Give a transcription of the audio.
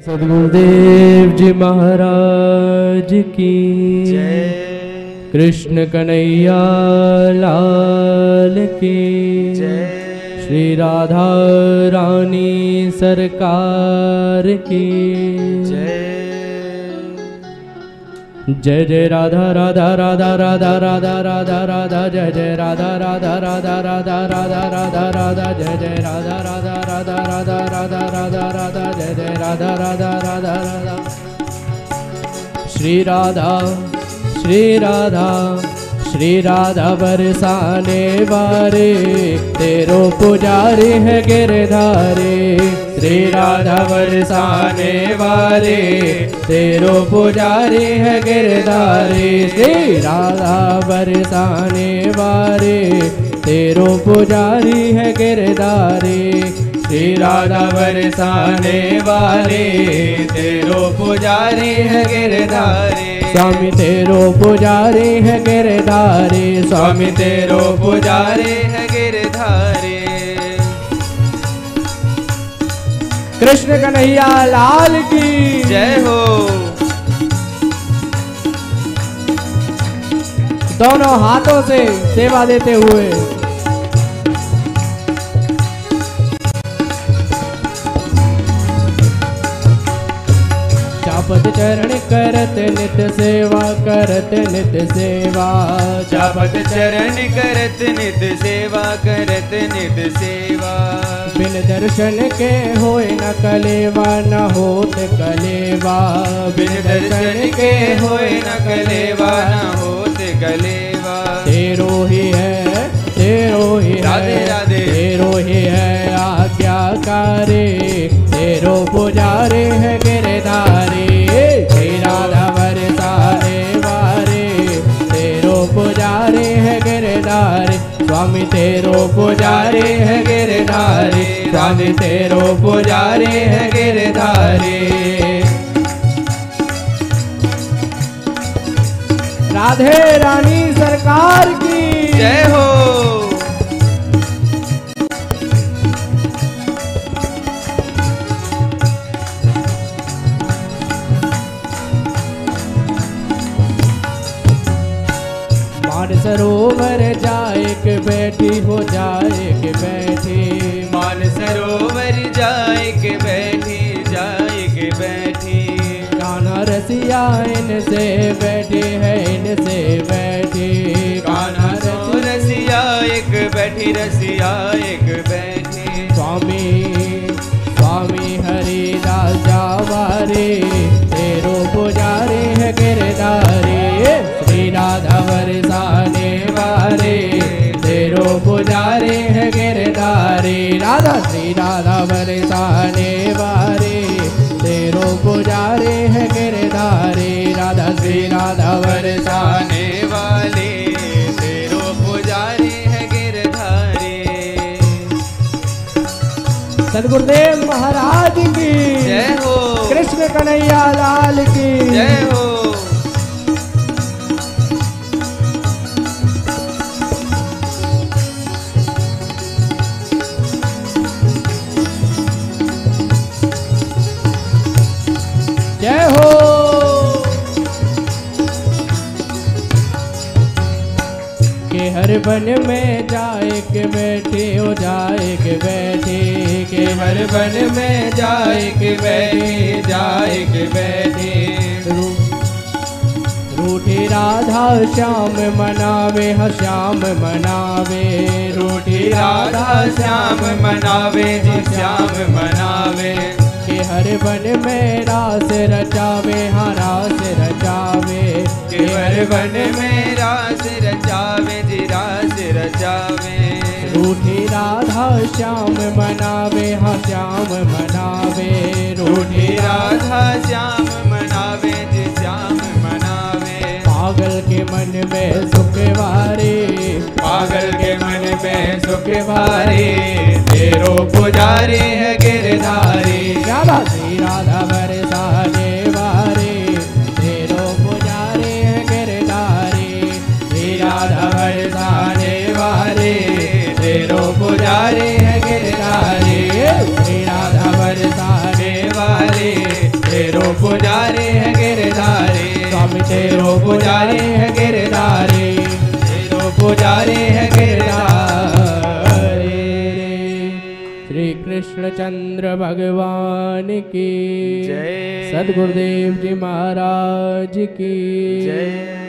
सदगुरुदेव जी महाराज की। कृष्ण कन्हैया लाल की। श्री राधा रानी सरकार की। जय जय जय राधा राधा राधा राधा राधा राधा राधा जय जय राधा राधा राधा राधा राधा राधा राधा जय जय राधा राधा राधा राधा राधा राधा राधा जय जय राधा राधा राधा राधा श्री राधा श्री राधा श्री राधा बरसाने वारे तेरो पुजारी है गिरधारे श्री राधा बरसाने वारे तेरो पुजारी है गिरधारे। श्री राधा बरसाने वारे तेरो पुजारी है गिरधारे। श्री राधा बरसाने वारे तेरो पुजारी है गिरधारी। स्वामी, तेरो पुजारी है गिरधारी। स्वामी, तेरो पुजारी है गिरधारी। कृष्ण कन्हैया लाल की। जय हो। दोनों हाथों से सेवा देते हुए। चापत चरण करत नित सेवा करत नित सेवा। चापत चरण करत नित सेवा करत नित सेवा। दर्शन के होए न कलेवा न होत कलेवा। बिन दर्शन के होए न कलेवा न होत कलेवा। तेरो ही है तेरो ही राधे है राधे। तेरो ही है आज्ञाकारी। तेरो पुजारी है तेरो पुजारी है गिरधारी। स्वामी तेरो पुजारी है गिरधारी। राधे रानी सरकार की। जय हो। सरोवर जाए बैठी हो जाए के बैठी। मान सरोवर जाए के बैठी जाए के बैठी। कान्हा रसिया इनसे बैठी है इनसे बैठी। कान्हा सो रसिया एक बैठी रसिया एक बैठी। स्वामी गिरधारी राधा श्री राधा बरसाने वारे तेरो पुजारे है गिरधारी राधा श्री राधा बरसाने वाले। तेरो पुजारे है गिरधारी सदगुरुदेव महाराज की। जय हो। कृष्ण कन्हैया लाल की। जय हो। के हर बन में जाए के बैठे हो जाए के बैठे के हर बन में जाए के बैठे जाए के बैठे। रूठी राधा श्याम मनावे ह श्याम मनावे। रूठी राधा श्याम मनावे श्याम मनावे। के हर बन में रास रचावे हाँ रास रचावे। केवल वन में रास रचावे जी रास रचावे। रूठी राधा श्याम मनावे हाँ श्याम मनावे। रूठी राधा श्याम मनावे जी श्याम मनावे। पागल के मन में सुख वारे। पागल के मन में सुख भारी तेरो पुजारी पुजारी है गिरधारी। स्वामी तेरो पुजारी है गिरधारी। तेरो पुजारी है गिरधारी। श्री कृष्ण चंद्र भगवान की। जय। सदगुरुदेव जी महाराज की। जय।